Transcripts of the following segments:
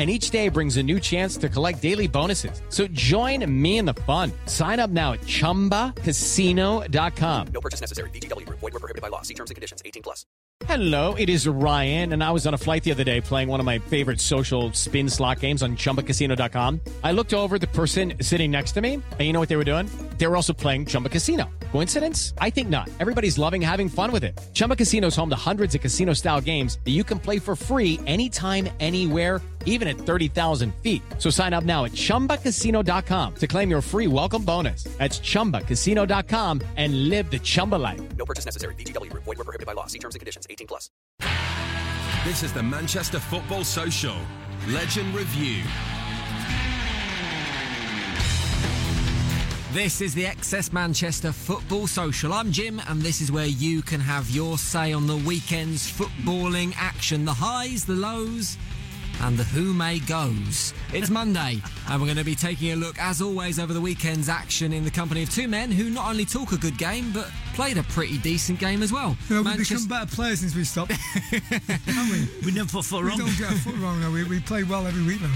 And each day brings a new chance to collect daily bonuses. So join me in the fun. Sign up now at chumbacasino.com. No purchase necessary. Group. Void were prohibited by law. See terms and conditions. 18 plus. Hello, it is Ryan, and I was on a flight the other day playing one of my favorite social spin slot games on chumbacasino.com. I looked over at the person sitting next to me, and you know what they were doing? They were also playing Chumba Casino. Coincidence? I think not. Everybody's loving having fun with it. Chumba Casino is home to hundreds of casino style games that you can play for free anytime, anywhere, even at 30,000 feet. So sign up now at chumbacasino.com to claim your free welcome bonus. That's chumbacasino.com and live the Chumba life. No purchase necessary. VGW Group. Void were prohibited by law. See terms and conditions. 18 plus. This is the Manchester Football Social Legend Review. This is the Excess Manchester Football Social. I'm Jim, and this is where you can have your say on the weekend's footballing action the highs, the lows, and the who may goes. It's Monday, and we're going to be taking a look, as always, over the weekend's action in the company of two men who not only talk a good game, but played a pretty decent game as well. Yeah, we've Manchester- become better players since we stopped. Haven't we? We never put foot wrong. We don't get a foot wrong now. We, we play well every week now.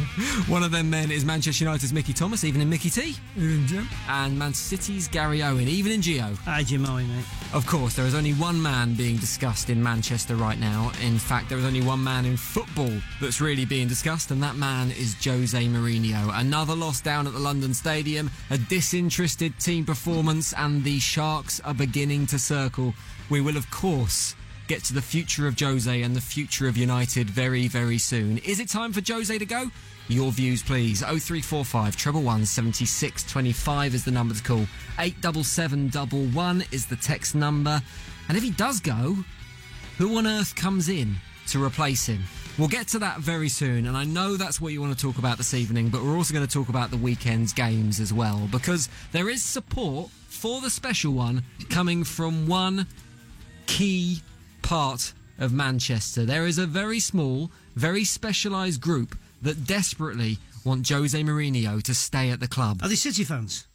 One of them men is Manchester United's Mickey Thomas, even in Mickey T, Even Jim. and Man City's Gary Owen, even in Gio. Hi, Jim Owen, mate. Of course, there is only one man being discussed in Manchester right now. In fact, there is only one man in football that's really being discussed, and that man is Jose Mourinho. Another loss down at the London Stadium, a disinterested team performance, and the Sharks are beginning to circle. We will, of course, get to the future of Jose and the future of United very, very soon. Is it time for Jose to go? Your views, please. 0345 treble one seventy six twenty five is the number to call. 87711 is the text number. And if he does go, who on earth comes in to replace him? We'll get to that very soon, and I know that's what you want to talk about this evening, but we're also going to talk about the weekend's games as well, because there is support for the special one coming from one key part of Manchester. There is a very small, very specialised group that desperately want Jose Mourinho to stay at the club. Are they City fans?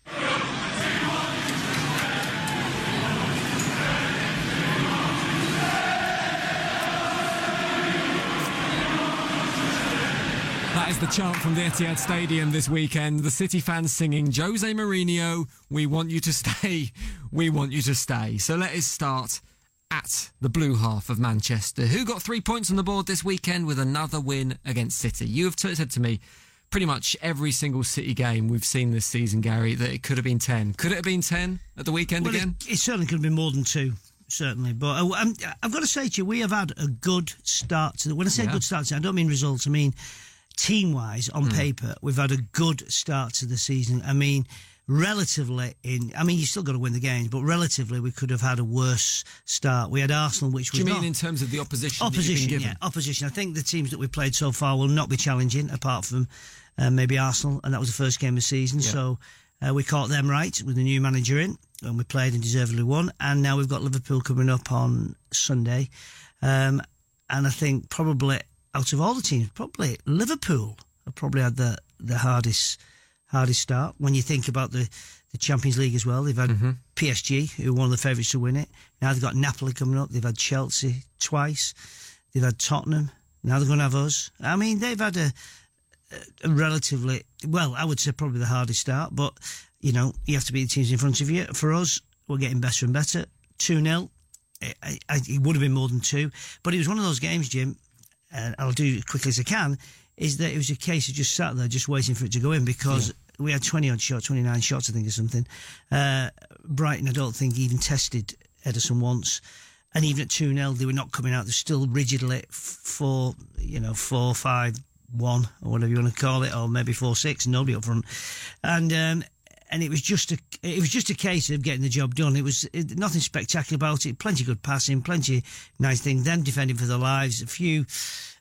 The chant from the Etihad Stadium this weekend. The City fans singing, Jose Mourinho, we want you to stay, we want you to stay. So let us start at the blue half of Manchester, who got three points on the board this weekend with another win against City. You have t- said to me pretty much every single City game we've seen this season, Gary, that it could have been 10. Could it have been 10 at the weekend Well, again? It, it certainly could have been more than two, certainly. But uh, I'm, I've got to say to you, we have had a good start to the. When I say Yeah. good start, to, I don't mean results. I mean team wise on Hmm. paper, we've had a good start to the season. I mean. Relatively, in I mean, you still got to win the games, but relatively, we could have had a worse start. We had Arsenal, which Do you mean not, in terms of the opposition? opposition, yeah, opposition. I think the teams that we've played so far will not be challenging, apart from uh, maybe Arsenal, and that was the first game of the season. So uh, we caught them right with the new manager in, and we played and deservedly won. And now we've got Liverpool coming up on Sunday, um, and I think probably out of all the teams, probably Liverpool have probably had the the hardest hardest start when you think about the. The Champions League as well. They've had mm-hmm. PSG, who were one of the favourites to win it. Now they've got Napoli coming up. They've had Chelsea twice. They've had Tottenham. Now they're going to have us. I mean, they've had a, a relatively, well, I would say probably the hardest start, but, you know, you have to beat the teams in front of you. For us, we're getting better and better. 2 0. It, it would have been more than two. But it was one of those games, Jim, and I'll do it as quickly as I can, is that it was a case of just sat there, just waiting for it to go in because we had 20 odd shots, 29 shots, I think, or something. Uh, Brighton, I don't think, even tested Ederson once. and even at two 0 they were not coming out. They're still rigidly f- four, you know, four five one or whatever you want to call it, or maybe four six. Nobody up front, and. Um, and it was just a it was just a case of getting the job done. It was it, nothing spectacular about it. Plenty good passing, plenty nice things. Them defending for their lives. A few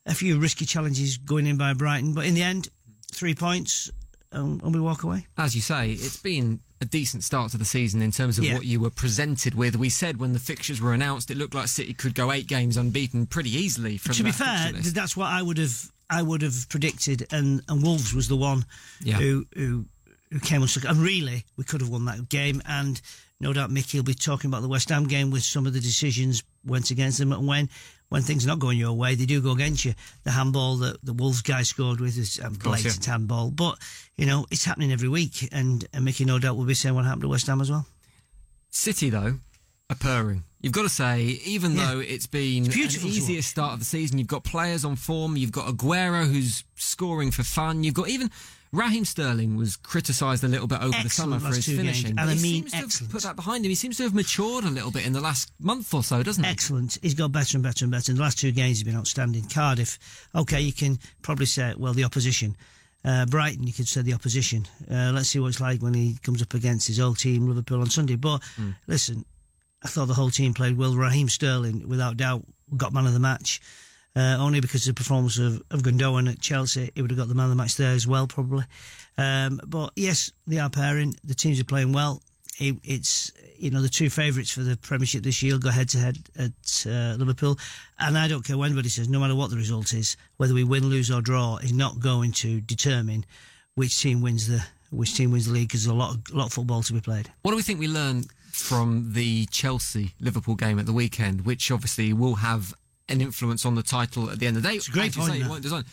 a few risky challenges going in by Brighton, but in the end, three points, and, and we walk away. As you say, it's been a decent start to the season in terms of Yeah. what you were presented with. We said when the fixtures were announced, it looked like City could go eight games unbeaten pretty easily. From to be fair, that's what I would have I would have predicted, and, and Wolves was the one Yeah. who who who came unstuck. And really, we could have won that game. And no doubt Mickey will be talking about the West Ham game with some of the decisions went against them. And when when things are not going your way, they do go against you. The handball that the Wolves guy scored with is um, a course, blatant handball, but you know it's happening every week. And, and Mickey no doubt will be saying what happened to West Ham as well. City, though, are purring. You've got to say, even Yeah. though it's been It's beautiful an to easier watch. start of the season, you've got players on form, you've got Aguero who's scoring for fun, you've got even Raheem Sterling was criticised a little bit over the summer for his two games, finishing. and I he mean seems to have put that behind him. He seems to have matured a little bit in the last month or so, doesn't he? excellent. He's got better and better and better. In the last two games, he's been outstanding. Cardiff, okay, you can probably say, well, the opposition. Uh, Brighton, you could say the opposition. Uh, let's see what it's like when he comes up against his old team, Liverpool, on Sunday. But listen, I thought the whole team played well. Raheem Sterling, without doubt, got man of the match. Uh, only because of the performance of, of Gundogan at Chelsea, he would have got the man of the match there as well, probably. Um, but yes, they are pairing. The teams are playing well. It, it's you know the two favourites for the Premiership this year go head to head at uh, Liverpool, and I don't care what anybody says. No matter what the result is, whether we win, lose, or draw, is not going to determine which team wins the which team wins the league. Because there's a lot of, lot of football to be played. What do we think we learned from the Chelsea Liverpool game at the weekend, which obviously will have an influence on the title at the end of the day? It's a great point, Say, it that. won't design.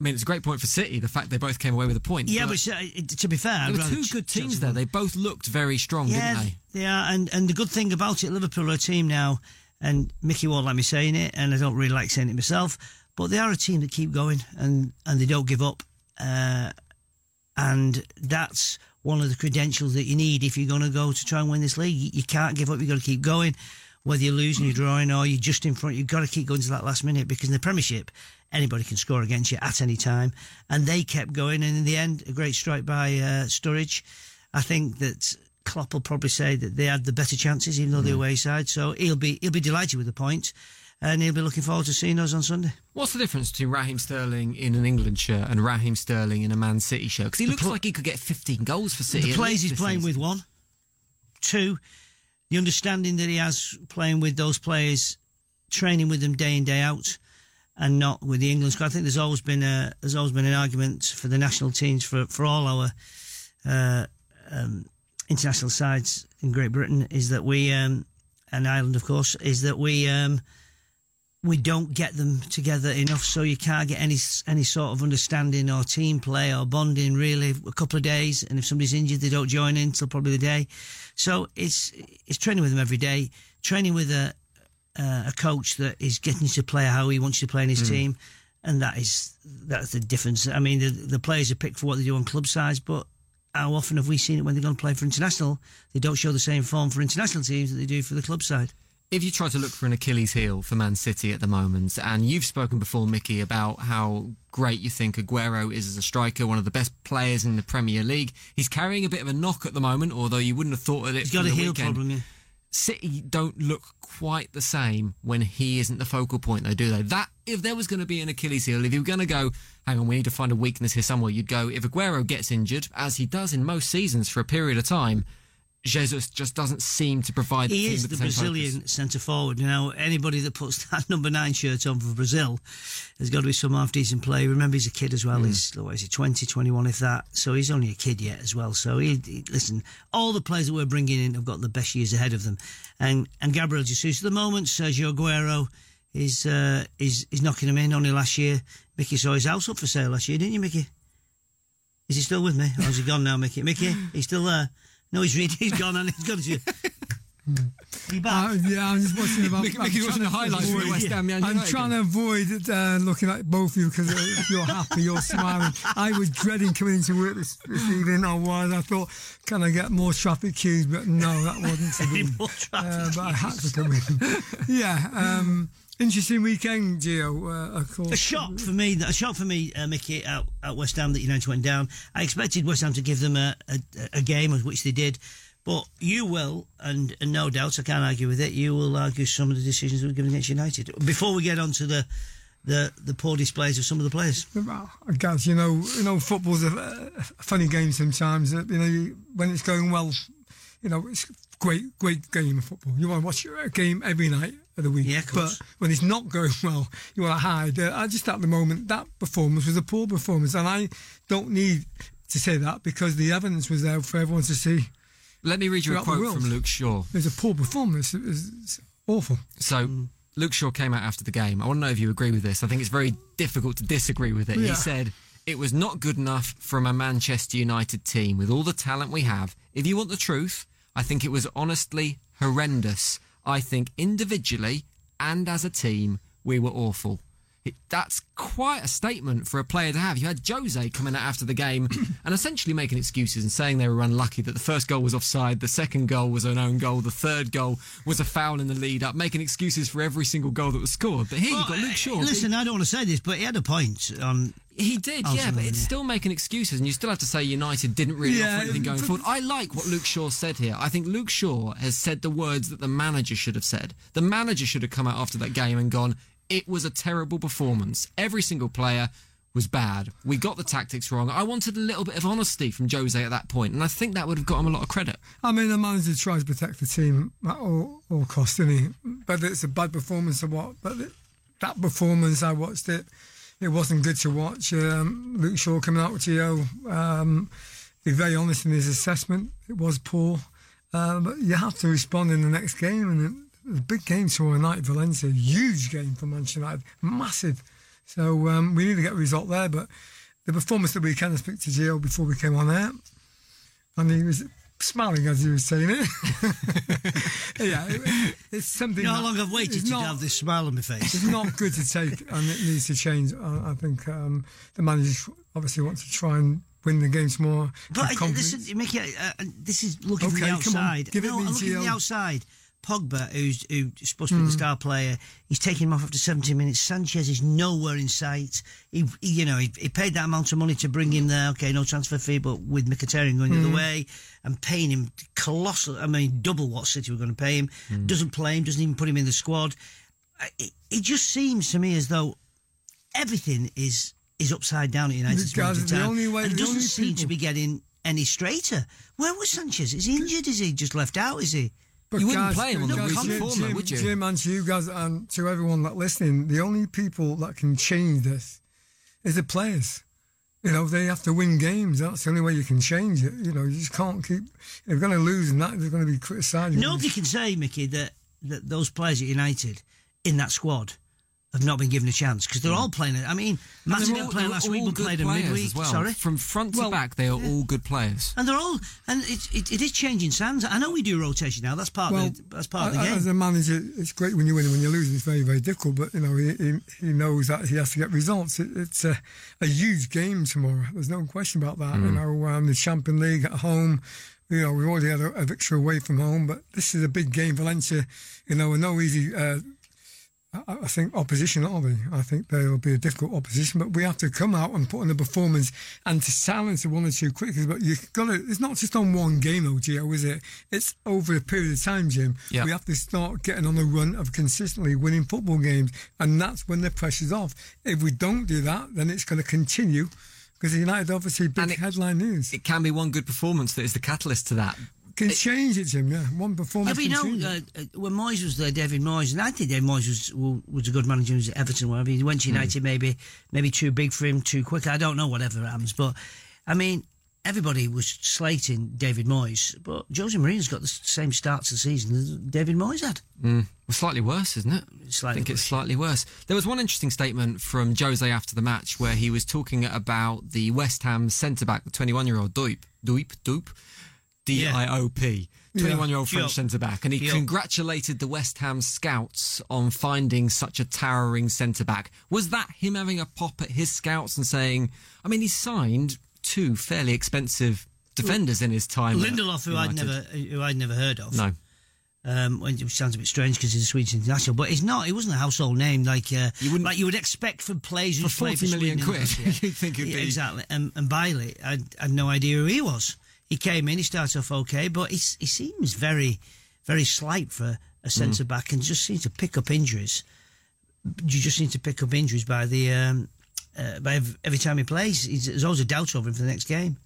I mean, it's a great point for City, the fact they both came away with a point. Yeah, but, uh, it- to be fair, there were two good teams there. They both looked very strong, Yeah, didn't they? Yeah. And and the good thing about it, Liverpool are a team now, and Mickey won't like me saying it, and I don't really like saying it myself, but they are a team that keep going and and they don't give up, uh, and that's one of the credentials that you need if you're going to go to try and win this league. You, you can't give up. You've got to keep going. Whether you're losing, you're drawing, or you're just in front, you've got to keep going to that last minute because in the Premiership, anybody can score against you at any time. And they kept going, and in the end, a great strike by uh, Sturridge. I think that Klopp will probably say that they had the better chances, even though Mm. they're away side. So he'll be he'll be delighted with the point, and he'll be looking forward to seeing us on Sunday. What's the difference between Raheem Sterling in an England shirt and Raheem Sterling in a Man City shirt? Because he looks pl- like he could get 15 goals for City. the least he's playing season. with one, two, the understanding that he has playing with those players, training with them day in day out, and not with the England squad. I think there's always been a there's always been an argument for the national teams for for all our uh, um, international sides in Great Britain is that we um, and Ireland of course is that we. Um, we don't get them together enough, so you can't get any any sort of understanding or team play or bonding. Really, a couple of days, and if somebody's injured, they don't join in till probably the day. So it's it's training with them every day, training with a uh, a coach that is getting you to play how he wants you to play in his team, and that is that's the difference. I mean, the, the players are picked for what they do on club sides, but how often have we seen it when they're going to play for international? They don't show the same form for international teams that they do for the club side. If you try to look for an Achilles heel for Man City at the moment, and you've spoken before, Mickey, about how great you think Aguero is as a striker, one of the best players in the Premier League. He's carrying a bit of a knock at the moment, although you wouldn't have thought of it. He's got a heel weekend. problem, yeah. City don't look quite the same when he isn't the focal point, though, do they? That if there was going to be an Achilles heel, if you were going to go, hang on, we need to find a weakness here somewhere, you'd go if Aguero gets injured, as he does in most seasons for a period of time. Jesus just doesn't seem to provide. The He is the same. Brazilian centre forward. You know, anybody that puts that number nine shirt on for Brazil has got to be some half decent play. Remember, he's a kid as well. Mm. He's what is he, 20, 21, if that. So he's only a kid yet as well. So he, he- listen, all the players that we're bringing in have got the best years ahead of them. And and Gabriel Jesus, at the moment, Sergio Aguero is uh, is is knocking him in. Only last year, Mickey saw his house up for sale last year, didn't you, Mickey? Is he still with me? Or has he gone now, Mickey? Mickey, he's still there. No, he's reading. He's gone and he's gone to. You back? Uh, yeah, I'm just watching about. Mickey- I'm Mickey's watching trying the to highlights from avoid- West Ham, Man I'm trying to avoid uh, looking at both of you because if you're happy, you're smiling. I was dreading coming into work this, this evening. I was. I thought, can I get more traffic cues? But no, that wasn't to be. more traffic Uh, but I had to come in. yeah. Um, interesting weekend, Gio. Uh, of course. A shock for me. A shock for me, uh, Mickey, at, at West Ham that United went down. I expected West Ham to give them a, a, a game, which they did. But you will, and, and no doubt, I can't argue with it. You will argue some of the decisions that were given against United. Before we get on to the the, the poor displays of some of the players. Well, I guess you know, you know, football's a, a funny game sometimes. uh, You know, when it's going well, you know, it's great, great game of football. You want to watch a game every night of the week. Yeah, of course. But when it's not going well, you want to hide. Uh, I just at the moment that performance was a poor performance, and I don't need to say that because the evidence was there for everyone to see. Let me read you a quote from Luke Shaw. It was a poor performance. It was it's awful. So Luke Shaw came out after the game. I want to know if you agree with this. I think it's very difficult to disagree with it. He said it was not good enough from a Manchester United team with all the talent we have. If you want the truth, I think it was honestly horrendous. I think individually and as a team, we were awful. It, that's quite a statement for a player to have. You had Jose coming out after the game and essentially making excuses and saying they were unlucky that the first goal was offside, the second goal was an own goal, the third goal was a foul in the lead up, making excuses for every single goal that was scored. But here you've got Luke Shaw. Listen, I don't want to say this, but he had a point on. He did, yeah, but it's still making excuses, and you still have to say United didn't really Yeah, offer anything going forward. I like what Luke Shaw said here. I think Luke Shaw has said the words that the manager should have said. The manager should have come out after that game and gone, it was a terrible performance. Every single player was bad. We got the tactics wrong. I wanted a little bit of honesty from Jose at that point, and I think that would have got him a lot of credit. I mean, the manager tries to protect the team at all, all costs, doesn't he? Whether it's a bad performance or what, but that performance, I watched it. It wasn't good to watch. Um, Luke Shaw coming out with Gio, um, be very honest in his assessment. It was poor, uh, but you have to respond in the next game. And the big game tomorrow night, Valencia, huge game for Manchester United, massive. So um, we need to get a result there. But the performance that we can speak to Gio before we came on air, and he was smiling as he was saying it. yeah, it- it's something. You know how long I've waited to not- have this smile on my face. It's not good to take, and it needs to change. I, I think um, the manager obviously wants to try and win the games more. But uh, listen, Mickey, uh, uh, this is looking from Okay, the come on, give it no, me, looking from the outside. Pogba, who's who's supposed to be Hmm. the star player, he's taking him off after 70 minutes. Sanchez is nowhere in sight. He, he- you know, he, he paid that amount of money to bring him there. Okay, no transfer fee, but with Mkhitaryan going the Hmm. other way and paying him colossal. I mean, double what City were going to pay him. Hmm. Doesn't play him. Doesn't even put him in the squad. It, it just seems to me as though everything is is upside down at United. The guys- the only way- and it doesn't seem to be getting any straighter. Where was Sanchez? Is he injured? Is he just left out? Is he? But You wouldn't guys, play him on the guys, recent Jim, format, Jim, would you? Jim, and to you guys, and to everyone that listening, the only people that can change this is the players. You know, they have to win games. That's the only way you can change it. You know, you just can't keep. If you're going to lose, and that they're going to be criticised. Nobody can say, Mickey, that, that those players at United in that squad have not been given a chance because they're all playing it. I mean, And Martin they're didn't all- play last week, but good played a players midweek. as well. Sorry. From front to Well, back, they are all good players. And they're all, and it, it, it is changing sands. I know we do rotation now. That's part Well, of the, that's part of the game. As a manager, it's great when you win and when you lose. It's very, very difficult. But you know, he, he, he knows that he has to get results. It, it's a, a huge game tomorrow. There's no question about that. You know, um, the Champions League at home. You know, we've already had a, a victory away from home, but this is a big game. Valencia, you know, are no easy. Uh, I I think opposition, are they? I think they'll be a difficult opposition, but we have to come out and put in a performance and to silence the one or two quickly. But you've got to, it's not just on one game, Gio, is it? It's over a period of time, Jim. Yeah. We have to start getting on the run of consistently winning football games, and that's when the pressure's off. If we don't do that, then it's going to continue because the United obviously big it- headline news. It can be one good performance that is the catalyst to that. Can change it, Jim. Yeah, one performance. but you know, uh, uh, when Moyes was there, David Moyes, and I think David Moyes was was a good manager. He was at Everton, whatever. He went to Hmm. United, maybe maybe too big for him, too quick. I don't know, whatever happens. But I mean, everybody was slating David Moyes, but Jose Mourinho's got the same start to the season as David Moyes had. Well, slightly worse, isn't it? Slightly I think it's slightly worse. There was one interesting statement from Jose after the match where he was talking about the West Ham centre back, the 21 year old Duip. Duip, Dupe. D I O P. 21 year old French centre back, and he congratulated the West Ham scouts on finding such a towering centre back. Was that him having a pop at his scouts and saying, I mean, he signed two fairly expensive defenders in his time. Lindelof, who I'd never who I'd never heard of. No. Um, which sounds a bit strange because he's a Swedish international, but he's not. He wasn't a household name like uh, You wouldn't- like you would expect from players who For played 40 million quid, you'd think it'd Yeah, be- exactly. And, and Bailly, I had no idea who he was. He came in, he started off okay, but he, he seems very, very slight for a centre back, and just seems to pick up injuries. You just seem to pick up injuries by the um, uh, by every time he plays. He's, there's always a doubt over him for the next game.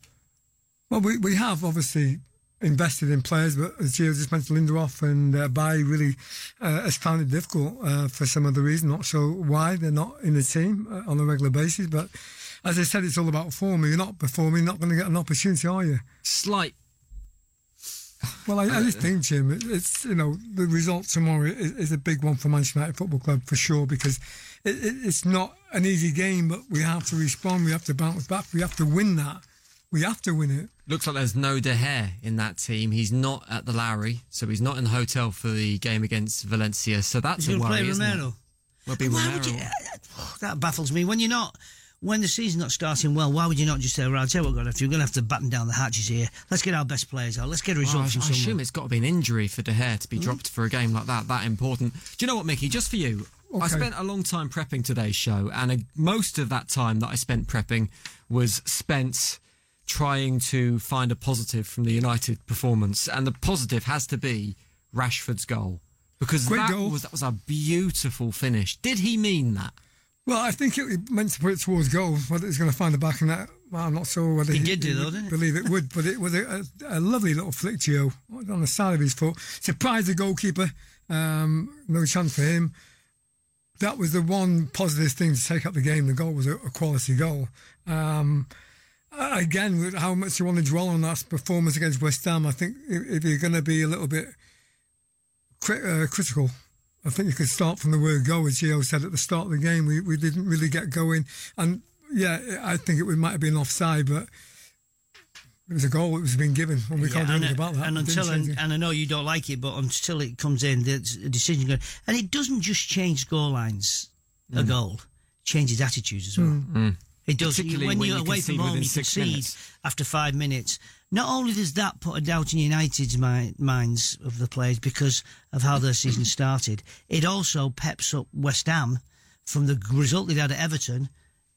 Well, we, we have obviously invested in players, but as Gio just mentioned, Lindelof and uh, Bailly uh, has found it difficult uh, for some other reason. Not sure why they're not in the team uh, on a regular basis, but as I said, it's all about form. If you're not performing, you're not going to get an opportunity, are you? Slight. Well, I, I just think, Jim, it, it's you know the result tomorrow is, is a big one for Manchester United Football Club for sure because it, it, it's not an easy game, but we have to respond, we have to bounce back, we have to win that, we have to win it. Looks like there's no De Gea in that team. He's not at the Lowry, so he's not in the hotel for the game against Valencia. So that's He's a going worry, play isn't it? Romero. Will be Why Romero. would you, that baffles me. When you're not, when the season's not starting well, why would you not just say, "Right, I'll tell you what, we're going to do. You're going to have to batten down the hatches here. Let's get our best players out. Let's get a result Well, I, from I assume it's got to be an injury for De Gea to be mm-hmm. dropped for a game like that, that important. Do you know what, Mickey? Just for you, I spent a long time prepping today's show, and a, most of that time that I spent prepping was spent trying to find a positive from the United performance, and the positive has to be Rashford's goal because Great that goal. was that was a beautiful finish. Did he mean that? Well, I think it meant to put it towards goal. Whether it's going to find the back of that, well, I'm not sure whether He did do, though, didn't believe it would. But it was a, a, a lovely little flick, to you on the side of his foot. Surprised the goalkeeper. Um, no chance for him. That was the one positive thing to take up the game. The goal was a, a quality goal. Um, again, with how much you want to dwell on that performance against West Ham, I think if, if you're going to be a little bit cri- uh, critical. I think you could start from the word go, as Gio said at the start of the game. We, we didn't really get going. And yeah, I think it might have been offside, but it was a goal that was being given, and we Yeah, can't do anything about that. and until and, and I know you don't like it, but until it comes in, there's a decision going. And it doesn't just change goal lines, a Mm. goal, changes attitudes as well. It does. Particularly when, when you're you away from home, you six concede minutes. after five minutes. Not only does that put a doubt in United's mi- minds of the players because of how their season started, it also peps up West Ham from the result they had at Everton.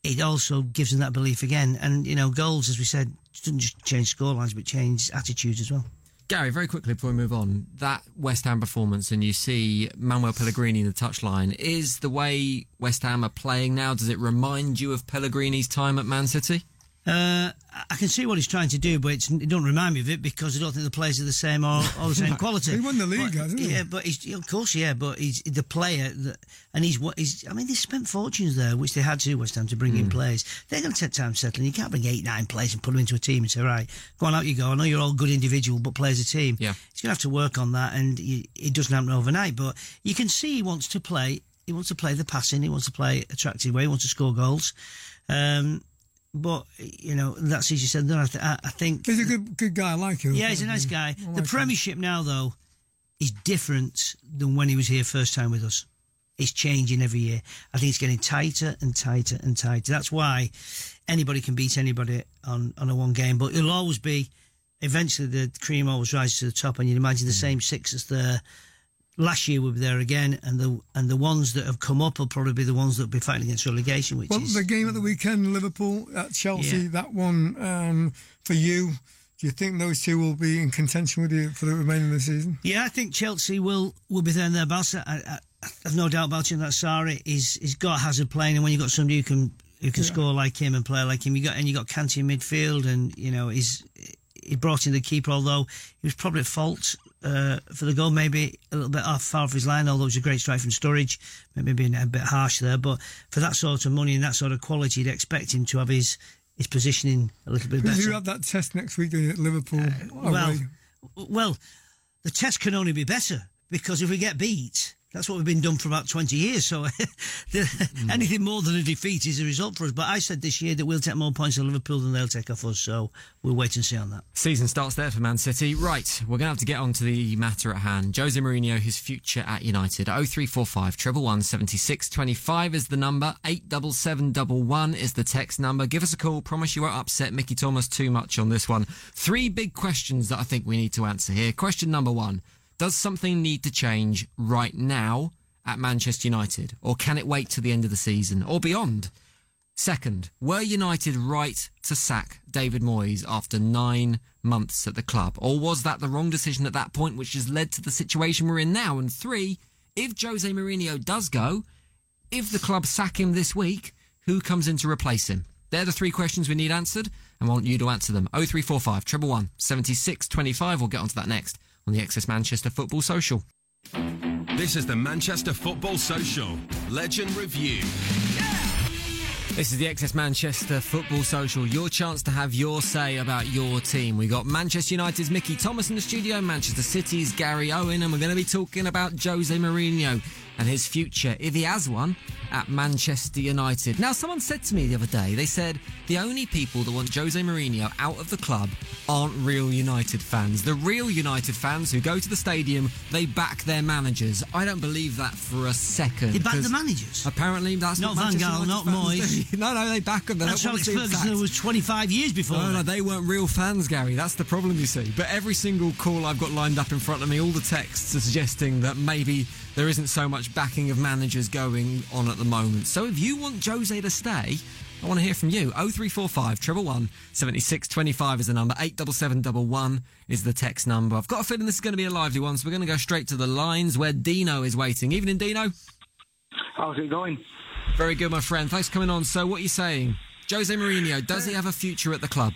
It also gives them that belief again. And, you know, goals, as we said, doesn't just change scorelines, but change attitudes as well. Gary, very quickly before we move on, that West Ham performance, and you see Manuel Pellegrini in the touchline, is the way West Ham are playing now. Does it remind you of Pellegrini's time at Man City? Uh, I can see what he's trying to do, but it's, it don't remind me of it because I don't think the players are the same or, or the same quality. He won the league, But- hasn't he? Yeah, but he's of course, yeah, but he's the player, that, and he's what he's. I mean, they spent fortunes there, which they had to West Ham to bring Hmm. in players. They're going to take time settling. You can't bring eight, nine players and put them into a team and say, right, go on out you go. I know you're all good individual, but play as a team. Yeah. he's going to have to work on that, and he, it doesn't happen overnight. But you can see he wants to play. He wants to play the passing. He wants to play attractive way. He wants to score goals. Um, but you know that's easy said. done. I, th- I, think He's a good good guy. I like him. yeah, he's a nice guy. I The like him. Premiership now, though, is different than when he was here first time with us. It's changing every year. I think it's getting tighter and tighter and tighter. That's why anybody can beat anybody on, on a one game, but it'll always be. Eventually, the cream always rises to the top, and you'd imagine the mm. same six as there. Last year we'll be there again, and the and the ones that have come up will probably be the ones that will be fighting against relegation, which Well, is the game at the weekend, Liverpool at Chelsea, Yeah. that one um, for you. Do you think those two will be in contention with you for the remainder of the season? Yeah, I think Chelsea will will be there and thereabouts. I, I, I've no doubt about it. That Sarri is he's got Hazard playing, and when you have got somebody who can who can score like him and play like him, you got and you got Kanté in midfield, and you know he's he brought in the keeper, although he was probably at fault uh, for the goal, maybe a little bit off far off his line. Although it was a great strike from Sturridge, maybe being a bit harsh there, but for that sort of money and that sort of quality, you'd expect him to have his his positioning a little bit better. you have that test next week at Liverpool. Uh, well, well, the test can only be better because if we get beat, That's what we've been done for about 20 years. So Hmm. anything more than a defeat is a result for us. But I said this year that we'll take more points than Liverpool than they'll take off us. So we'll wait and see on that. Season starts there for Man City. Right, we're going to have to get on to the matter at hand. Jose Mourinho, his future at United. 0345 triple one seventy six twenty five is the number. 87711 is the text number. Give us a call. Promise you won't upset Mickey Thomas too much on this one. Three big questions that I think we need to answer here. Question number one Does something need to change right now at Manchester United? Or can it wait to the end of the season or beyond? Second, were United right to sack David Moyes after nine months at the club? Or was that the wrong decision at that point, which has led to the situation we're in now? And three, if Jose Mourinho does go, if the club sack him this week, who comes in to replace him? They're the three questions we need answered, and I want you to answer them. 0345 triple one 7625. We'll get onto that next on the Excess Manchester Football Social. This is the Manchester Football Social Legend Review. This is the Excess Manchester Football Social. Your chance to have your say about your team. We got Manchester United's Mickey Thomas in the studio, Manchester City's Gary Owen, and we're going to be talking about Jose Mourinho and his future, if he has one, at Manchester United. Now, someone said to me the other day, they said the only people that want Jose Mourinho out of the club aren't real United fans. The real United fans who go to the stadium, they back their managers. I don't believe that for a second. They back the managers. Apparently, that's Not Van Gaal, not Moyes. no, no, they back them. They That's Alex to see them Ferguson was 25 years before. No, no, that. they weren't real fans, Gary. That's the problem, you see. But every single call I've got lined up in front of me, all the texts are suggesting that maybe there isn't so much backing of managers going on at the moment. So if you want Jose to stay, I want to hear from you. 0345 triple one 7625 is the number. 87711 is the text number. I've got a feeling this is going to be a lively one, so we're going to go straight to the lines where Dino is waiting. Evening, Dino. How's it going? Very good, my friend. Thanks for coming on. So, what are you saying? Jose Mourinho, does he have a future at the club?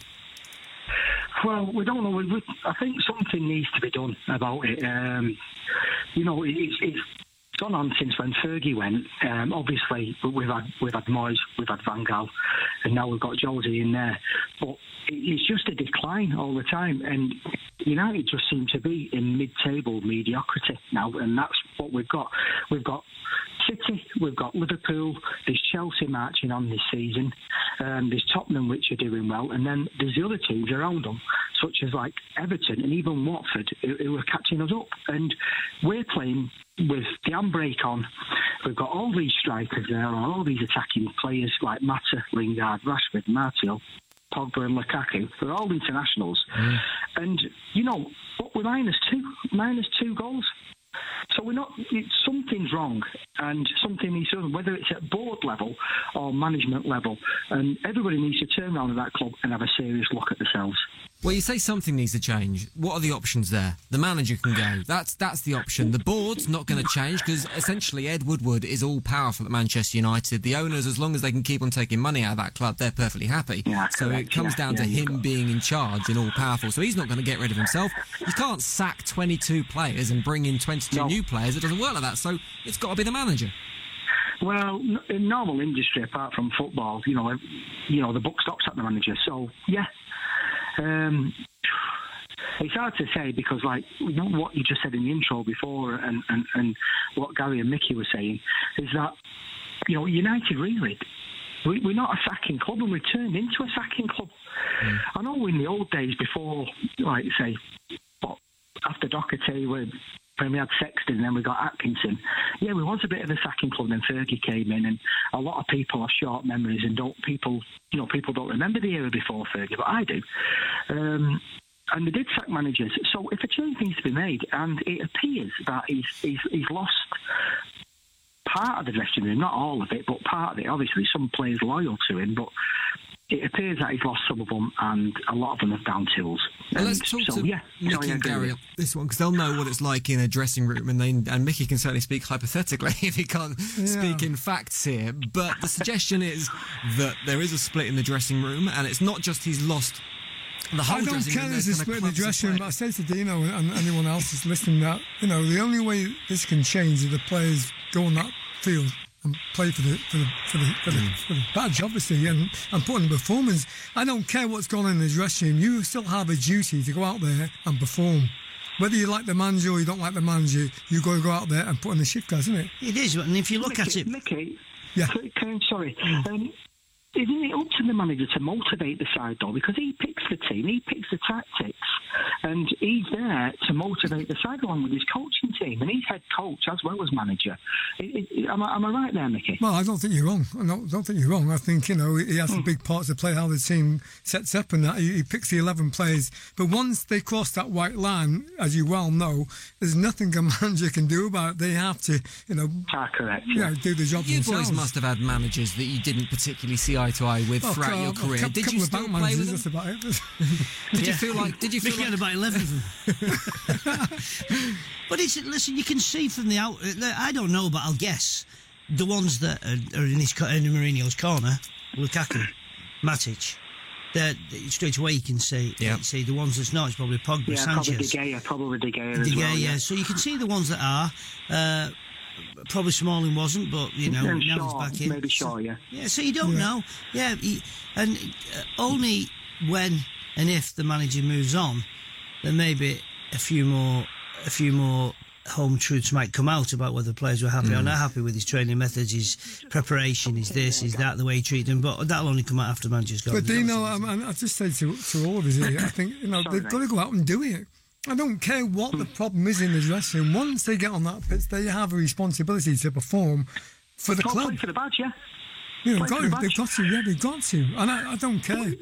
Well, we don't know. We, we, I think something needs to be done about it. Um, you know, it, it's, it's gone on since when Fergie went. Um, obviously, we've had we've had Moyes, we've had Van Gaal, and now we've got Jose in there. But it's just a decline all the time, and United just seem to be in mid-table mediocrity now, and that's what we've got. We've got City, we've got Liverpool, there's Chelsea marching on this season, um, there's Tottenham which are doing well, and then there's the other teams around them, such as like Everton and even Watford, who, who are catching us up. And we're playing with the handbrake on. We've got all these strikers there, all these attacking players like Mata, Lingard, Rashford, Martial. Pogba and Lukaku, they're all internationals. And, you know, but we're minus two, minus two goals. So we're not. Something's wrong, and something needs to. Whether it's at board level or management level, and everybody needs to turn around at that club and have a serious look at themselves. Well, you say something needs to change. What are the options there? The manager can go. That's that's the option. The board's not going to change because essentially Ed Woodward is all powerful at Manchester United. The owners, as long as they can keep on taking money out of that club, they're perfectly happy. Yeah, so it comes Yeah, down yeah, to him being in charge and all powerful. So he's not going to get rid of himself. You can't sack 22 players and bring in 22 No. new players. It doesn't work like that. So it's got to be the manager. Well, in normal industry, apart from football, you know, you know, the book stops at the manager. So yeah, um, it's hard to say because, like, what you just said in the intro before, and, and, and what Gary and Mickey were saying is that you know, United really. We, we're not a sacking club, and we turned into a sacking club. I know in the old days before, like say, after Docherty, when when we had Sexton and then we got Atkinson, yeah, we was a bit of a sacking club. Then Fergie came in, and a lot of people have short memories and don't people, you know, people don't remember the era before Fergie, but I do. Um, and they did sack managers. So if a change needs to be made, and it appears that he's he's, he's lost part of the dressing room, not all of it, but part of it. Obviously, some players loyal to him, but it appears that he's lost some of them, and a lot of them have down tools. Well, And let's talk so, to yeah, Mickey and Gary on this one because they'll know what it's like in a dressing room, and they and Mickey can certainly speak hypothetically if he can't speak in facts here. But the suggestion is that there is a split in the dressing room, and it's not just he's lost the whole I don't dressing care room. there's a split in the dressing room, but I clumps say to Dino and anyone else that's listening that, you know, the only way this can change is the players go on that field and play for the for the for the, for the, Mm. for the badge, obviously, and, and put in a performance. I don't care what's going on in the dressing room. You still have a duty to go out there and perform. Whether you like the manager or you don't like the manager, you got to go out there and put in the shift, guys, isn't it? It is, and if you look Mickey, at it, Mickey, Yeah. can, can, sorry. Um, isn't it up to the manager to motivate the side though? Because he picks the team, he picks the tactics, and he's there to motivate the side along with his coaching team, and he's head coach as well as manager. It, it, am, I, am I right there, Mickey? Well, I don't think you're wrong. I don't, don't think you're wrong. I think, you know, he has a big part to play how the team sets up and that. He, he picks the 11 players. But once they cross that white line, as you well know, there's nothing a manager can do about it. They have to, you know, Ah, correct. you know do the job You themselves. boys must have had managers that you didn't particularly see eye to eye with Well, throughout cou- your career. cou- Did couple you of still play with them? About it. Did you feel like? Did you feel Mickey like? had about 11 of them. but it's, listen, you can see from the out. I don't know, but I'll guess the ones that are, are in, his, co- in Mourinho's corner, Lukaku, Matic. They're, straight away you can see, Yeah. see the ones that's not. It's probably Pogba, Yeah, probably Sanchez. De Gea, probably De Gea De Gea, well. yeah. So you can see the ones that are. Uh, probably Smalling wasn't, but you know And now he's Shaw, back in. maybe Shaw, yeah. Yeah, so you don't know. Yeah, he, and uh, only when and if the manager moves on, then maybe a few more, a few more home truths might come out about whether players were happy or Hmm. not happy with his training methods, his preparation, his this, his that, the way he treated them. But that'll only come out after the manager's gone. But Dino, um, and I just say to, to all of us here, I think you know Sorry, they've got to go out and do it. I don't care what the hmm. problem is in the dressing room. Once they get on that pitch, they have a responsibility to perform for the club. play for the badge, yeah. You know, got for to, the they've got to, yeah, they've got to, and I, I don't care.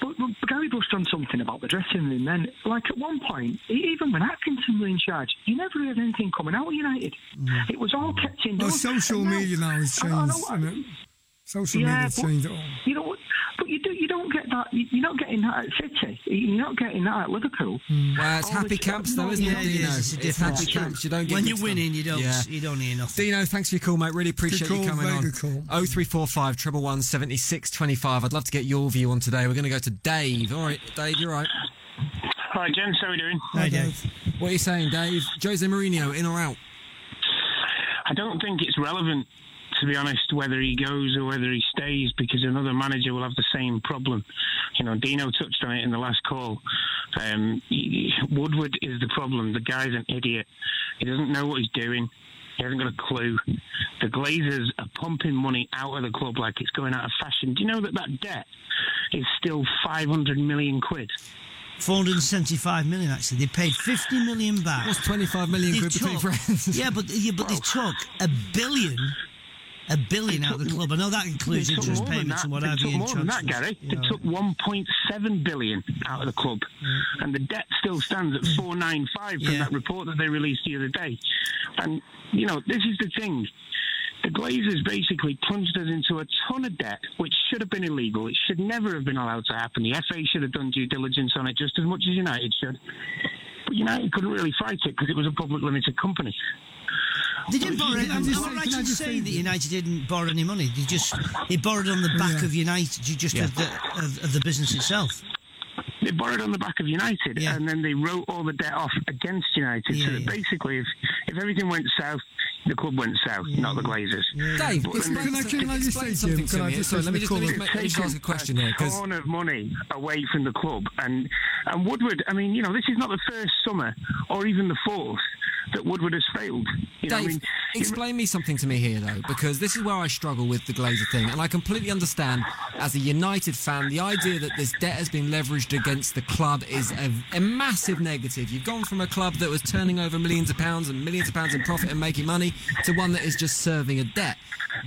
But, but Gary brushed done something about the dressing room then. Like at one point, even when Atkinson were in charge, you never heard anything coming out of United. Mm. It was all kept Well, indoors. social media now has I- I changed. isn't it? Social Yeah, media has but- changed it all. You know, what- but you do. You don't get that. you- You're not getting that at City. You're not getting that at Liverpool. Hmm. Well, it's All happy the- camps though, isn't yeah, it, it Dino? is. It's a It's difference. happy camps. You don't get when you're mixed winning, you don't, Yeah. you don't hear nothing. Dino, thanks for your call, mate. Really appreciate Good you coming very on. good call. 0345 triple one seventy six twenty five. I'd love to get your view on today. We're going to go to Dave. All right, Dave, you're right. Hi, gents. How are we doing? Hi, Dave. What are you saying, Dave? Jose Mourinho, in or out? I don't think it's relevant, to be honest, whether he goes or whether he stays, because another manager will have the same problem. You know, Dino touched on it in the last call. Um, Woodward is the problem. The guy's an idiot. He doesn't know what he's doing. He hasn't got a clue. The Glazers are pumping money out of the club like it's going out of fashion. Do you know that that debt is still 500 million quid? 475 million actually. They paid 50 million back. What's 25 million They quid between took- friends? Yeah, but yeah, but they took a billion, a billion out of the club. I know that includes interest payments and what They have took you. more than that, Gary. They took 1.7 billion out of the club, and the debt still stands at 495 from Yeah. that report that they released the other day. And you know, this is the thing. The Glazers basically plunged us into a ton of debt, which should have been illegal. It should never have been allowed to happen. The FA should have done due diligence on it just as much as United should. But United couldn't really fight it because it was a public limited company. They didn't borrow. Can I I'm not say- right can in saying say- that United didn't borrow any money. They just they borrowed on the back Yeah. of United, ju- just of, the, of, of the business itself. They borrowed on the back of United, Yeah. and then they wrote all the debt off against United. Yeah, so that yeah. basically, if, if everything went south, the club went south, not the Glazers. Dave, But explain, Can I- can I just explain say, something can to me. Sorry, let me just, the let me, caller- just, let me just ask a question here. a ton of money away from the club, and and Woodward. I mean, you know, this is not the first summer or even the fourth that Woodward has failed. You know, Dave, I mean, explain me something to me here, though, because this is where I struggle with the Glazer thing, and I completely understand, as a United fan, the idea that this debt has been leveraged against the club is a, a massive negative. You've gone from a club that was turning over millions of pounds and millions of pounds in profit and making money to one that is just serving a debt.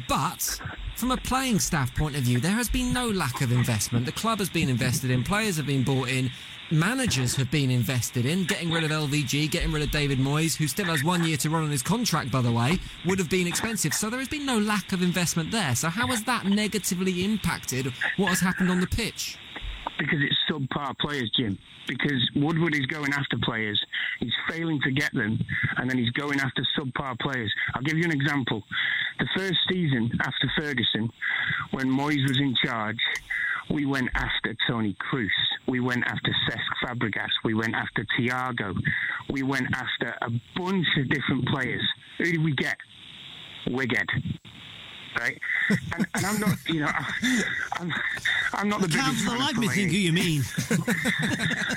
But from a playing staff point of view, there has been no lack of investment. The club has been invested in, players have been bought in, managers have been invested in. Getting rid of LVG, getting rid of David Moyes, who still has one year to run on his contract, by the way, would have been expensive. So there has been no lack of investment there. So how has that negatively impacted what has happened on the pitch? because it's subpar players, Jim. Because Woodward is going after players, he's failing to get them, and then he's going after subpar players. I'll give you an example. The first season after Ferguson, when Moyes was in charge, we went after Toni Kroos. We went after Cesc Fabregas. We went after Thiago. We went after a bunch of different players. Who did we get? Wigged. Right? and, and I'm not, you know, I'm, I'm not the Can't biggest the fan of life me think who you mean.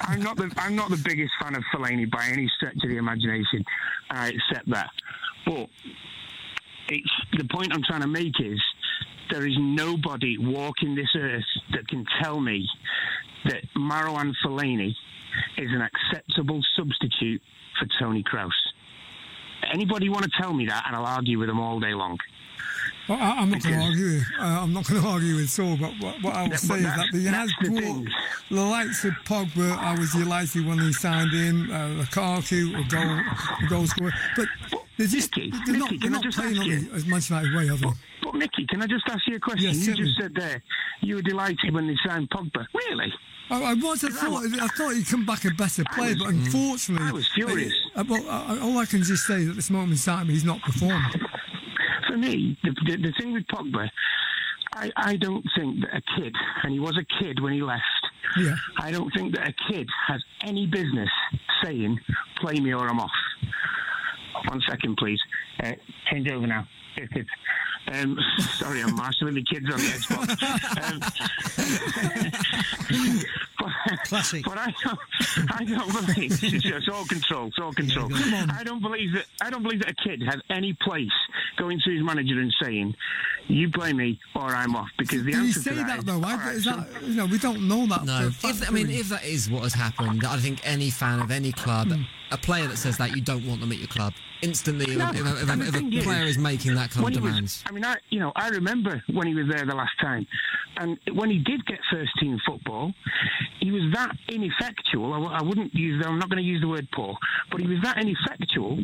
I'm not the I'm not the biggest fan of Fellaini by any stretch of the imagination. I accept that, but it's the point I'm trying to make is there is nobody walking this earth that can tell me that Marouane Fellaini is an acceptable substitute for Toni Kroos. Anybody want to tell me that, and I'll argue with them all day long. Well, I, I'm not going to argue. Uh, I'm not going to argue with Saul, but what, what I will say is that he has the brought thing. the likes of Pogba. I was delighted when he signed in uh, Lukaku, a goal, a goal scorer. But they're just Mickey, they're not, Mickey, can I just ask you? as United way, have they? But Mickey, can I just ask you a question? Yes, you certainly. just said there you were delighted when they signed Pogba. Really? I, I was. I thought. I thought he'd come back a better player, was- but unfortunately, I was furious. Uh, well, I, all I can just say is at this moment in time, he's not performing. For me, the, the, the thing with Pogba, I, I don't think that a kid, and he was a kid when he left, Yeah. I don't think that a kid has any business saying, play me or I'm off. One second, please. Uh, change over now. Um, sorry, I'm marshalling the kids on the Xbox. Um, but, Classic. But I don't, I don't believe it's, all control. It's all control. I don't believe that. I don't believe that a kid has any place going to his manager and saying, "You blame me or I'm off." Because the Did he answer say to that, that is, though? "All I, right, is that, you know, we don't know that. No, for a fact, if, I mean, if that is what has happened, I think any fan of any club, Hmm. a player that says that you don't want them at your club, instantly, No, if, if, and the if a player is making that kind of he was- demands. I mean, I you know I remember when he was there the last time, and when he did get first team football, he was that ineffectual. I wouldn't use. I'm not going to use the word poor, but he was that ineffectual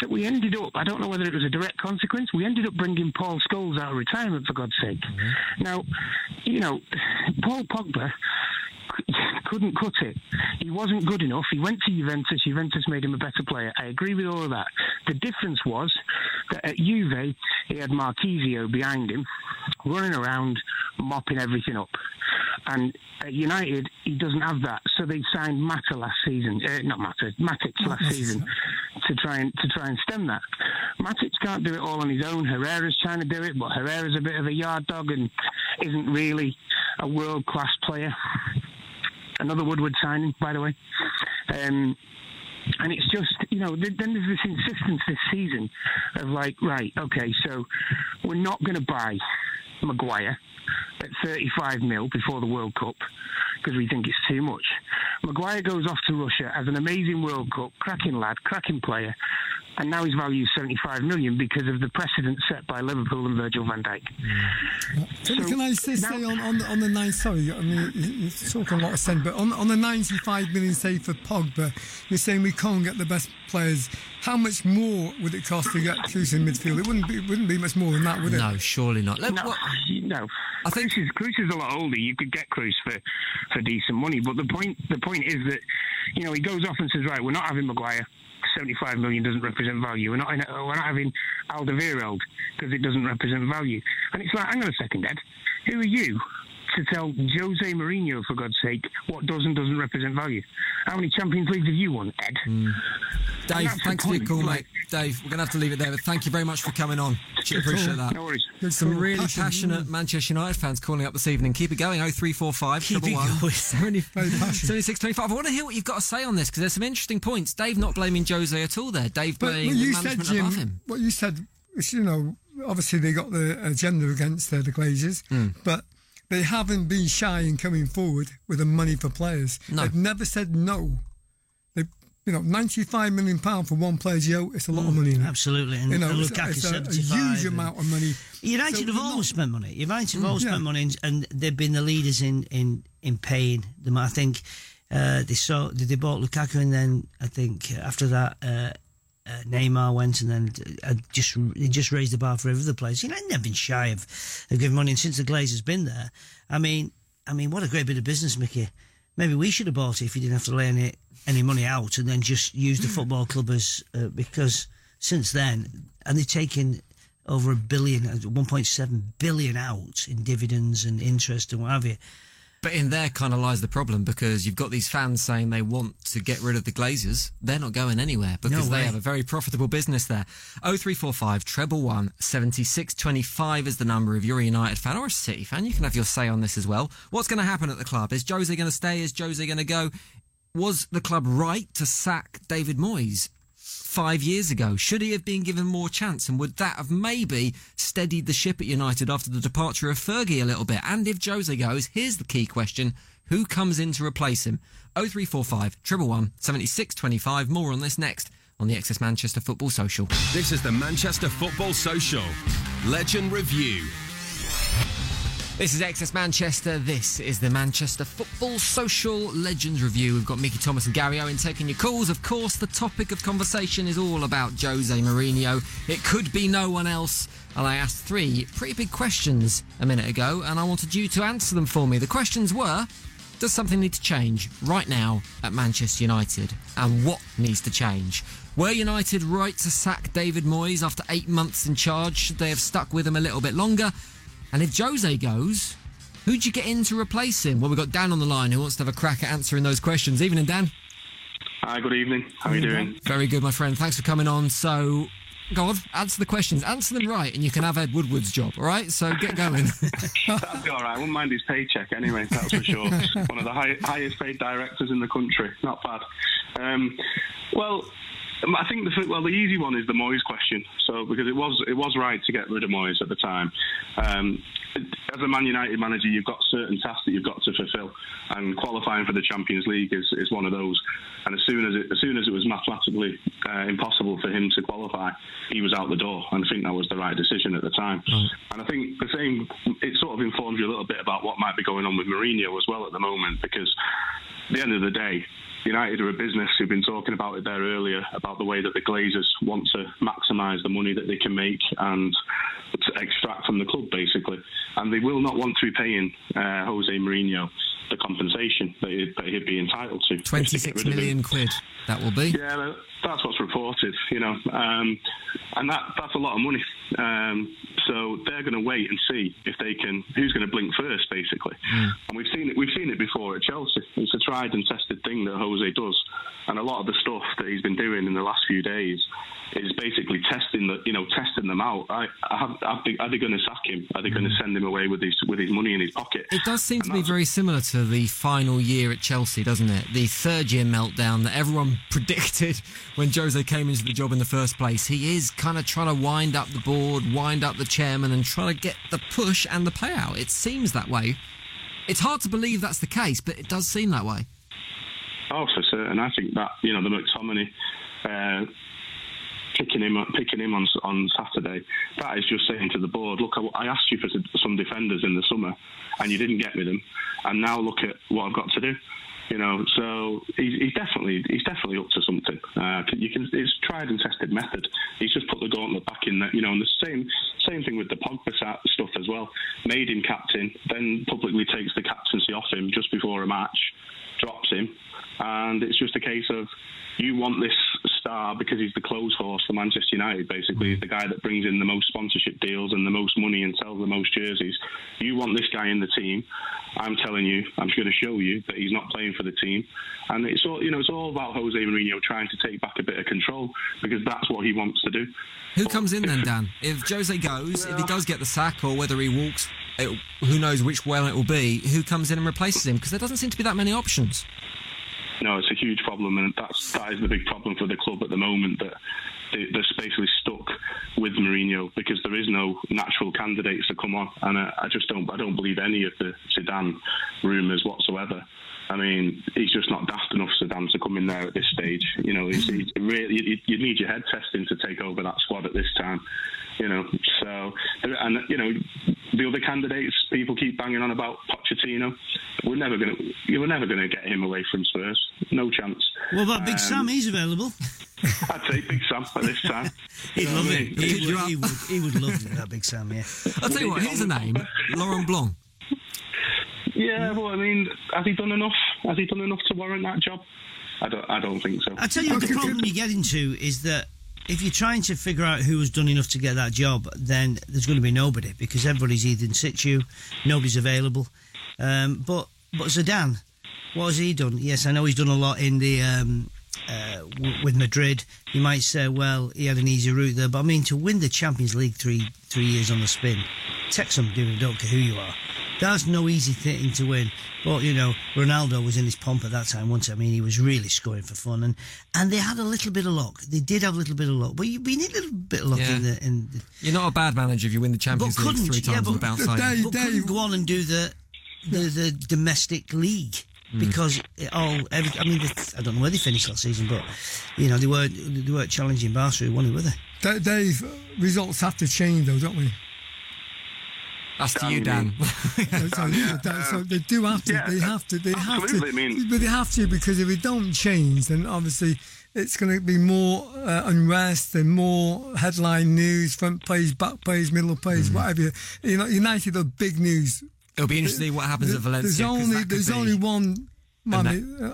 that we ended up. I don't know whether it was a direct consequence. We ended up bringing Paul Scholes out of retirement for God's sake. Now, you know, Paul Pogba couldn't cut it. He wasn't good enough. He went to Juventus. Juventus made him a better player. I agree with all of that. The difference was that at Juve, he had Marchisio behind him, running around, mopping everything up. And at United, he doesn't have that. So they signed Mata last season. Uh, not Mata, Matic last season to try and to try and stem that. Matic can't do it all on his own. Herrera's trying to do it, but Herrera's a bit of a yard dog and isn't really a world class player another Woodward signing, by the way. Um, and it's just, you know, then there's this insistence this season of like, right, okay, so we're not going to buy Maguire at 35 mil before the World Cup because we think it's too much. Maguire goes off to Russia as an amazing World Cup, cracking lad, cracking player, and now his value is 75 million because of the precedent set by Liverpool and Virgil van Dijk. Can, So can I say, now- say on, on, the- on the nine? Sorry, I mean, you- you're talking a lot of sense, but on, on the 95 million, say, for Pogba, you're saying we can't get the best players. How much more would it cost to get Kroos in midfield? It wouldn't be, it wouldn't be much more than that, would it? No, surely not. Let- No, what- no. I think- Kroos is, Kroos is a lot older. You could get Kroos for, for decent money, but the point the point is that you know he goes off and says, right, we're not having Maguire. 75 million doesn't represent value. We're not in, we're not having Alderweireld because it doesn't represent value. And it's like, hang on a second, Ed. Who are you to tell Jose Mourinho, for God's sake, what does and doesn't represent value? How many Champions Leagues have you won, Ed? Dave, that's the thanks for your point, call, mate. Dave, we're going to have to leave it there, but thank you very much for coming on. Appreciate that. No worries. Good Some call. really Passion, passionate mm. Manchester United fans calling up this evening. Keep it going. 0345 Keep it double one, going. 70 Very passionate. 7625. I want to hear what you've got to say on this because there's some interesting points. Dave not blaming Jose at all there. Dave But blaming what the you said, management Jim, above him. what you said, you know, obviously they got the agenda against uh, the Glazers, Hmm. but they haven't been shy in coming forward with the money for players. No. They've never said no. They, you know, ninety-five million pound for one player, Gio, it's a lot of money. Now. Absolutely. And, You know, and it's, Lukaku it's a, a huge and- amount of money. United So have always not- spent money. United have always yeah. spent money, and, and they've been the leaders in in in paying them. I think uh, they saw they bought Lukaku, and then I think after that. Uh, uh, Neymar went and then uh, just just raised the bar for every other place. You know, never been shy of, of giving money, and since the Glazers been there, I mean, I mean, what a great bit of business, Mickey. Maybe we should have bought it if you didn't have to lay any any money out, and then just use the football club as uh, because since then, and they've taken over a billion, uh, 1.7 billion out in dividends and interest and what have you. But in there kind of lies the problem because you've got these fans saying they want to get rid of the Glazers. They're not going anywhere because No they have a very profitable business there. 0345 treble one 7625 is the number if you're a United fan or a City fan. You can have your say on this as well. What's going to happen at the club? Is Jose going to stay? Is Jose going to go? Was the club right to sack David Moyes? Five years ago? Should he have been given more chance? And would that have maybe steadied the ship at United after the departure of Fergie a little bit? And if Jose goes, here's the key question. Who comes in to replace him? 0345 111 7625. More on this next on the XS Manchester Football Social. This is the Manchester Football Social Legend Review. This is XS Manchester. This is the Manchester Football Social Legends Review. We've got Mickey Thomas and Gary Owen taking your calls. Of course, the topic of conversation is all about Jose Mourinho. It could be no one else. And I asked three pretty big questions a minute ago, and I wanted you to answer them for me. The questions were Does something need to change right now at Manchester United? And what needs to change? Were United right to sack David Moyes after eight months in charge? Should they have stuck with him a little bit longer? And if Jose goes, who'd you get in to replace him? Well, we've got Dan on the line who wants to have a crack at answering those questions. Evening, Dan. Hi, good evening. How are you doing? Very good, my friend. Thanks for coming on. So, go on, answer the questions. Answer them right, and you can have Ed Woodward's job, all right? So, get going. That'd be all right. I wouldn't mind his paycheck anyway, that's for sure. One of the high, highest paid directors in the country. Not bad. Um, well, I think the well the easy one is the Moyes question. So because it was it was right to get rid of Moyes at the time. Um, as a Man United manager, you've got certain tasks that you've got to fulfil, and qualifying for the Champions League is, is one of those. And as soon as it, as soon as it was mathematically uh, impossible for him to qualify, he was out the door. And I think that was the right decision at the time. And I think the same it sort of informs you a little bit about what might be going on with Mourinho as well at the moment, because at the end of the day, United are a business who've been talking about it there earlier about the way that the Glazers want to maximise the money that they can make and to extract from the club, basically. And they will not want to be paying uh, Jose Mourinho the compensation that he'd, that he'd be entitled to. if they get 26 rid of him. million quid, that will be. Yeah, that's what's reported, you know, um, and that that's a lot of money. Um, so they're going to wait and see if they can who's going to blink first, basically. Hmm. And we've seen it. We've seen it before at Chelsea. It's a tried and tested thing that Jose does, and a lot of the stuff that he's been doing in the last few days is basically testing the, you know, testing them out. I, I have, are they, are they going to sack him? Are they going to hmm. send him away with his with his money in his pocket? It does seem to be very similar to the final year at Chelsea, doesn't it? The third year meltdown that everyone predicted when Jose came into the job in the first place. He is kind of trying to wind up the board, wind up the chairman, and trying to get the push and the payout. It seems that way. It's hard to believe that's the case, but it does seem that way. Oh, for certain. I think that you know the McTominay uh, picking him picking him on on Saturday. That is just saying to the board, look, I, I asked you for some defenders in the summer, and you didn't get me them, and now look at what I've got to do. You know, so he's, he's definitely he's definitely up to something. Uh, you can it's tried and tested method. He's just put the gauntlet back in there. You know, and the same same thing with the Pogba stuff as well. Made him captain, then publicly takes the captaincy off him just before a match, drops him, and it's just a case of you want this star because he's the clothes horse for Manchester United. Basically, he's the guy that brings in the most sponsorship deals and the most money and sells the most jerseys. You want this guy in the team. I'm telling you, I'm going to show you that he's not playing for the team, and it's all you know. It's all about Jose Mourinho trying to take back a bit of control because that's what he wants to do. Who comes in then, Dan? If Jose goes, if he does get the sack, or whether he walks, it, who knows which way it will be? Who comes in and replaces him? Because there doesn't seem to be that many options. No, it's a huge problem, and that's that is the big problem for the club at the moment. That they're basically stuck with Mourinho because there is no natural candidates to come on, and I, I just don't I don't believe any of the Zidane rumours whatsoever. I mean, he's just not daft enough, Zidane, to come in there at this stage. You know, he's, he's really you, you need your head testing to take over that squad at this time. You know, so and you know the other candidates, people keep banging on about Pochettino. We're never going to, you were never going to get him away from Spurs. No chance. What about Big Um, Sam? He's available. I'd say Big Sam at this time. He'd love what it. mean? He would, he, would, he would love that Big Sam, yeah. I'll tell you what, here's a name Laurent Blanc. Yeah, well, I mean, has he done enough? Has he done enough to warrant that job? I don't. I don't think so. I'll tell you what, the problem you get into is that if you're trying to figure out who has done enough to get that job, then there's going to be nobody because everybody's either in situ, nobody's available. Um, but but Zidane, what has he done? Yes, I know he's done a lot in the um, uh, w- with Madrid. You might say, well, he had an easy route there, but I mean, to win the Champions League three three years on the spin, take some doing. Don't care who you are. That's no easy thing to win. But you know, Ronaldo was in his pomp at that time. Once I mean, he was really scoring for fun, and and they had a little bit of luck. They did have a little bit of luck, but you, we need a little bit of luck Yeah. in the in. The, You're not a bad manager if you win the Champions League couldn't three yeah, times but, on the bounce side. but couldn't go on and do the the, the domestic league. Because it all. Every, I mean, the, I don't know where they finished last season, but you know they were they weren't challenging Barca who won it, were they? Da- Dave, results have to change though, don't we? That's to you, Dan. so, that- so they do have to. Yeah, they have to. They have to. absolutely, I mean- but they have to because if they don't change, then obviously it's going to be more uh, unrest and more headline news, front page, back page, middle page, Mm-hmm. whatever. You know, United are big news. It'll be interesting to see what happens at Valencia. There's 'cause only there's be- only one. Man,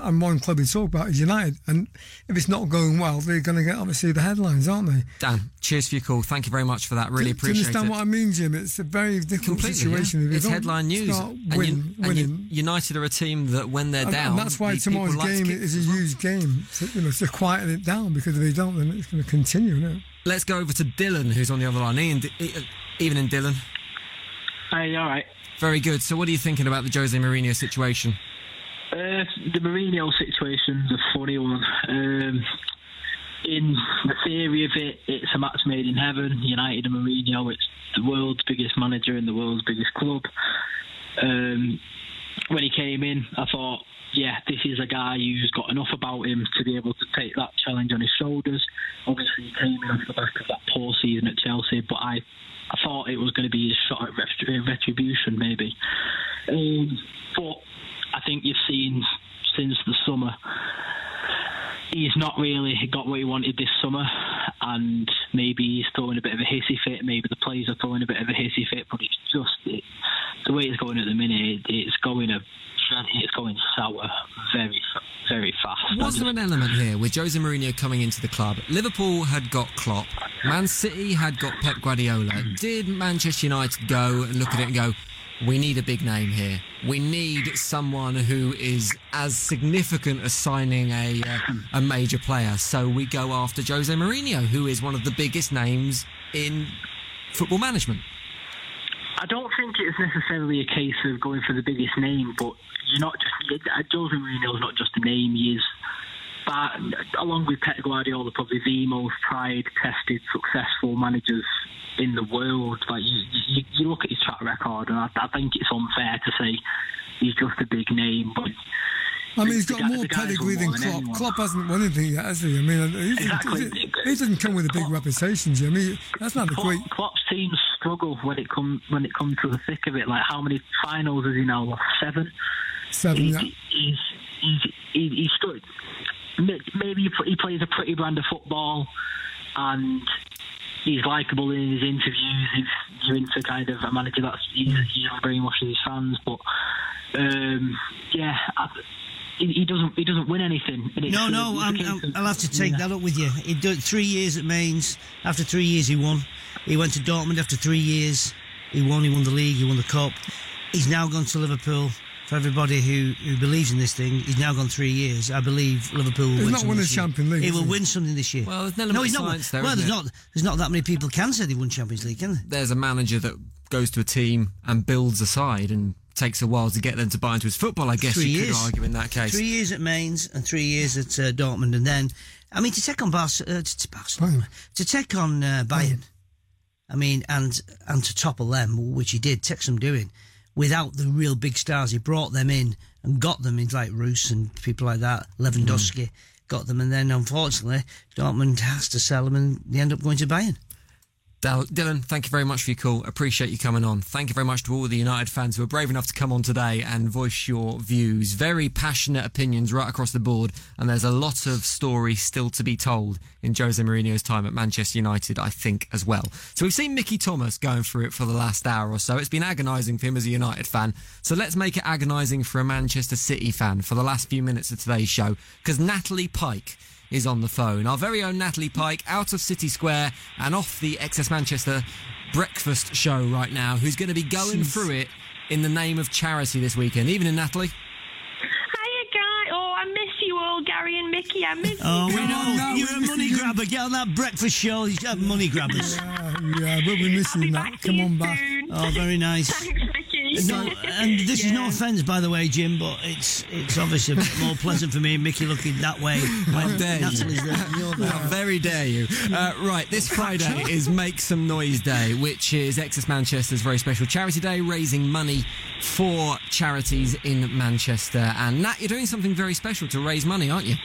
and one club we talk about is United, and if it's not going well, they're going to get obviously the headlines, aren't they? Dan, cheers for your call. Thank you very much for that. Really do, do you understand it. what I mean, Jim? It's a very difficult Completely, situation. yeah. If It's don't headline news. start and, win- you- and you- United are a team that when they're and, down, and that's why the people tomorrow's like to game kick is a huge game, to, you know, to quieten it down. Because if they don't, then it's going to continue. Isn't it? Let's go over to Dylan, who's on the other line. Ian, E- uh, evening, Dylan. Hey, all right. Very good. So, what are you thinking about the Jose Mourinho situation? Uh, the Mourinho situation's a funny one. Um, in the theory of it, it's a match made in heaven. United and Mourinho, it's the world's biggest manager and the world's biggest club. Um, when he came in, I thought, yeah, this is a guy who's got enough about him to be able to take that challenge on his shoulders. Obviously, he came in off the back of that poor season at Chelsea, but I thought it was going to be his shot at retribution, maybe. Um, but I think you've seen since the summer, he's not really got what he wanted this summer, and maybe he's throwing a bit of a hissy fit. Maybe the players are throwing a bit of a hissy fit, but it's just it, the way it's going at the minute. It's going a it's going sour very very fast. Was there an element here with Jose Mourinho coming into the club? Liverpool had got Klopp, Man City had got Pep Guardiola. Did Manchester United go and look at it and go, we need a big name here. We need someone who is as significant as signing a uh, a major player. So we go after Jose Mourinho, who is one of the biggest names in football management. I don't think it's necessarily a case of going for the biggest name, but you're not just uh, Jose Mourinho's not just a name. He is, but along with Pep Guardiola, probably the most tried, tested, successful managers in the world. Like you, you, you look at his track record, and I, I think it's unfair to say he's just a big name, but. I mean, he's the got guy- more pedigree than Klopp. anyone. Klopp hasn't won anything yet, has he? I mean, he, didn't- Exactly. he, didn't- he didn't come with a big reputation, Jim. He, that's not Klopp, great. Klopp's teams struggle when it comes when it comes to the thick of it. Like how many finals has he now lost? Seven. Seven, He- yeah. He's he's he, he's good. Maybe he plays a pretty brand of football, and he's likable in his interviews. If you're into kind of a manager that's he brainwashes his fans, but um, yeah. I, he he doesn't. He doesn't win anything. And it's, No, no, it's a I'm, I'm, of- I'll have to take Yeah. that up with you. He did three years at Mainz. After three years, he won. He went to Dortmund after three years. He won. He won the league. He won the cup. He's now gone to Liverpool. For everybody who, who believes in this thing, he's now gone three years. I believe Liverpool will He's win not something won the this. Champions League, He will he? win something this year. Well, there's an no, he's not. science there, well, there's it? not. There's not that many people can say they won Champions League, can there? There's a manager that goes to a team and builds a side and takes a while to get them to buy into his football. I guess three you years. could argue in that case. Three years at Mainz and three years at uh, Dortmund, and then I mean to take on Bar- uh, to, to Barcelona, to take on uh, Bayern. I mean, and and to topple them, which he did, take some doing, without the real big stars. He brought them in and got them in like Roos and people like that, Lewandowski. Got them, and then unfortunately, Dortmund has to sell them, and they end up going to Bayern. Dylan, thank you very much for your call. Appreciate you coming on. Thank you very much to all the United fans who were brave enough to come on today and voice your views. Very passionate opinions right across the board, and there's a lot of story still to be told in Jose Mourinho's time at Manchester United, I think, as well. So we've seen Mickey Thomas going through it for the last hour or so. It's been agonising for him as a United fan. So let's make it agonising for a Manchester City fan for the last few minutes of today's show, because Natalie Pike is on the phone. Our very own Natalie Pike out of City Square and off the XS Manchester breakfast show right now, who's going to be going Jeez. through it in the name of charity this weekend. Evening, Natalie. Gary and Mickey. I miss oh, we know. No, You're a money grabber. Get on that breakfast show. You have money grabbers. yeah, yeah, we'll be missing that. Come on soon. back. Oh, very nice. Thanks, Mickey. No, and this is no offence, by the way, Jim, but it's it's obviously more pleasant for me and Mickey looking that way. How dare you? Natalie's there you're there. How very dare you. Uh, right, this Friday is Make Some Noise Day, which is XS Manchester's very special charity day, raising money for charities in Manchester. And Nat, you're doing something very special to raise money, aren't you?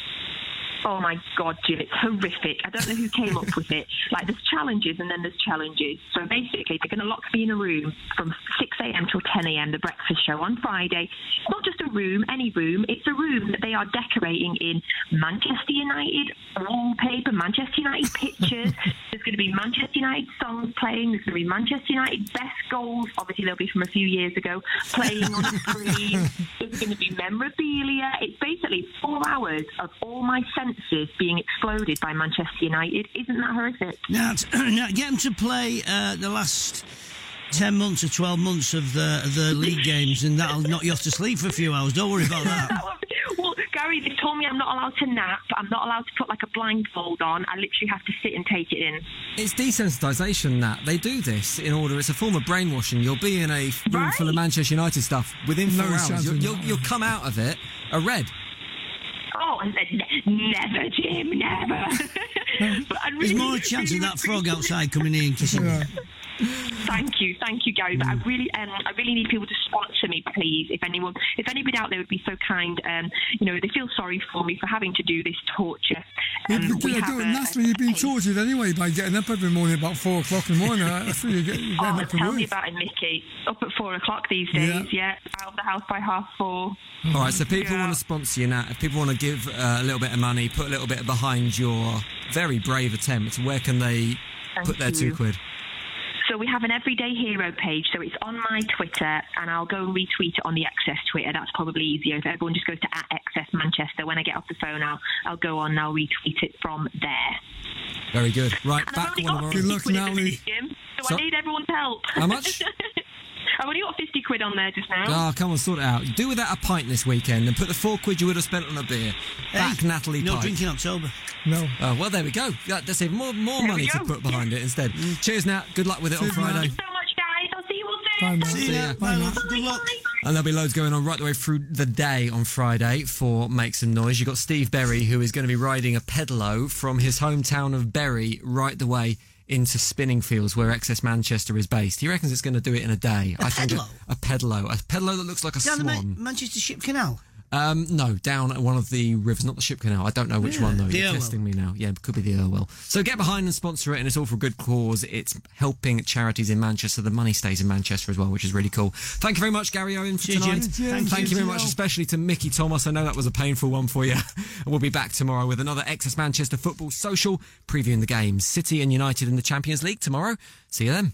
Oh my God, Jim, it's horrific. I don't know who came up with it. Like, there's challenges and then there's challenges. So basically, they're going to lock me in a room from 6 a.m. till 10 a.m., the breakfast show on Friday. It's not just a room, any room. It's a room that they are decorating in Manchester United wallpaper, Manchester United pictures. there's going to be Manchester United songs playing. There's going to be Manchester United best goals. Obviously, they'll be from a few years ago, playing on the screen. there's going to be memorabilia. It's basically four hours of all my senses being exploded by Manchester United. Isn't that horrific? Nat, Nat, get them to play uh, the last 10 months or 12 months of the, the league games, and that'll knock you off to sleep for a few hours. Don't worry about that. well, Gary, they told me I'm not allowed to nap. I'm not allowed to put like a blindfold on. I literally have to sit and take it in. It's desensitisation, Nat. They do this in order, it's a form of brainwashing. You'll be in a room full of Manchester United stuff within four No hours. You'll, you'll, you'll come out of it a red. And then never, Jim, never. but I There's more a chance of that frog outside coming in kissing you. Thank you, thank you, Gary. But Mm. I really, um, I really need people to sponsor me, please. If anyone, if anybody out there would be so kind, um, you know, they feel sorry for me for having to do this torture. Um, You, we you, have do a- naturally, you've been tortured anyway by getting up every morning about four o'clock in the morning. That's when you get, you're getting Oh, up to tell work. me about it, Mickey. Up at four o'clock these days. Yeah, out of the house by half four. All right, so people Yeah. want to sponsor you, Nat. If people want to give uh, a little bit of money, put a little bit behind your very brave attempt, where can they Thank put their you. two quid? So we have an Everyday Hero page, so it's on my Twitter, and I'll go and retweet it on the XS Twitter. That's probably easier. If everyone just goes to at XS Manchester, when I get off the phone, I'll I'll go on and I'll retweet it from there. Very good. Right, And back only one got more. 50 quid at Jim, so, So- I need everyone's help. How much? I've only got 50 quid on there just now. Oh, come on, sort it out. Do without a pint this weekend and put the four quid you would have spent on a beer. Back Natalie no Pike. drinking October. No. Oh, well, there we go. That- That's even more, more There money to put behind it instead. Mm. Cheers, Nat. Good luck with it on Cheers, Nat. Friday. so much, guys. I'll see you all Bye, soon. Matt. See ya. Bye, love. Good luck. And there'll be loads going on right the way through the day on Friday for Make Some Noise. You've got Steve Berry, who is going to be riding a pedalo from his hometown of Bury right the way into Spinningfields where XS Manchester is based. He reckons it's going to do it in a day. A I think pedalo? A, a pedalo. A pedalo that looks like a Down the swan. Ma- Manchester Ship Canal. Um, no, down at one of the rivers, not the Ship Canal. I don't know which Yeah, one though. You're Irwell. testing me now. Yeah, it could be the Irwell. So get behind and sponsor it, and it's all for a good cause. It's helping charities in Manchester. The money stays in Manchester as well, which is really cool. Thank you very much, Gary Owen, for Cheers, Jim. tonight. Cheers, Thank, Jim. you very much, especially to Mickey Thomas. I know that was a painful one for you. and we'll be back tomorrow with another XS Manchester football social, previewing the games. City and United in the Champions League tomorrow. See you then.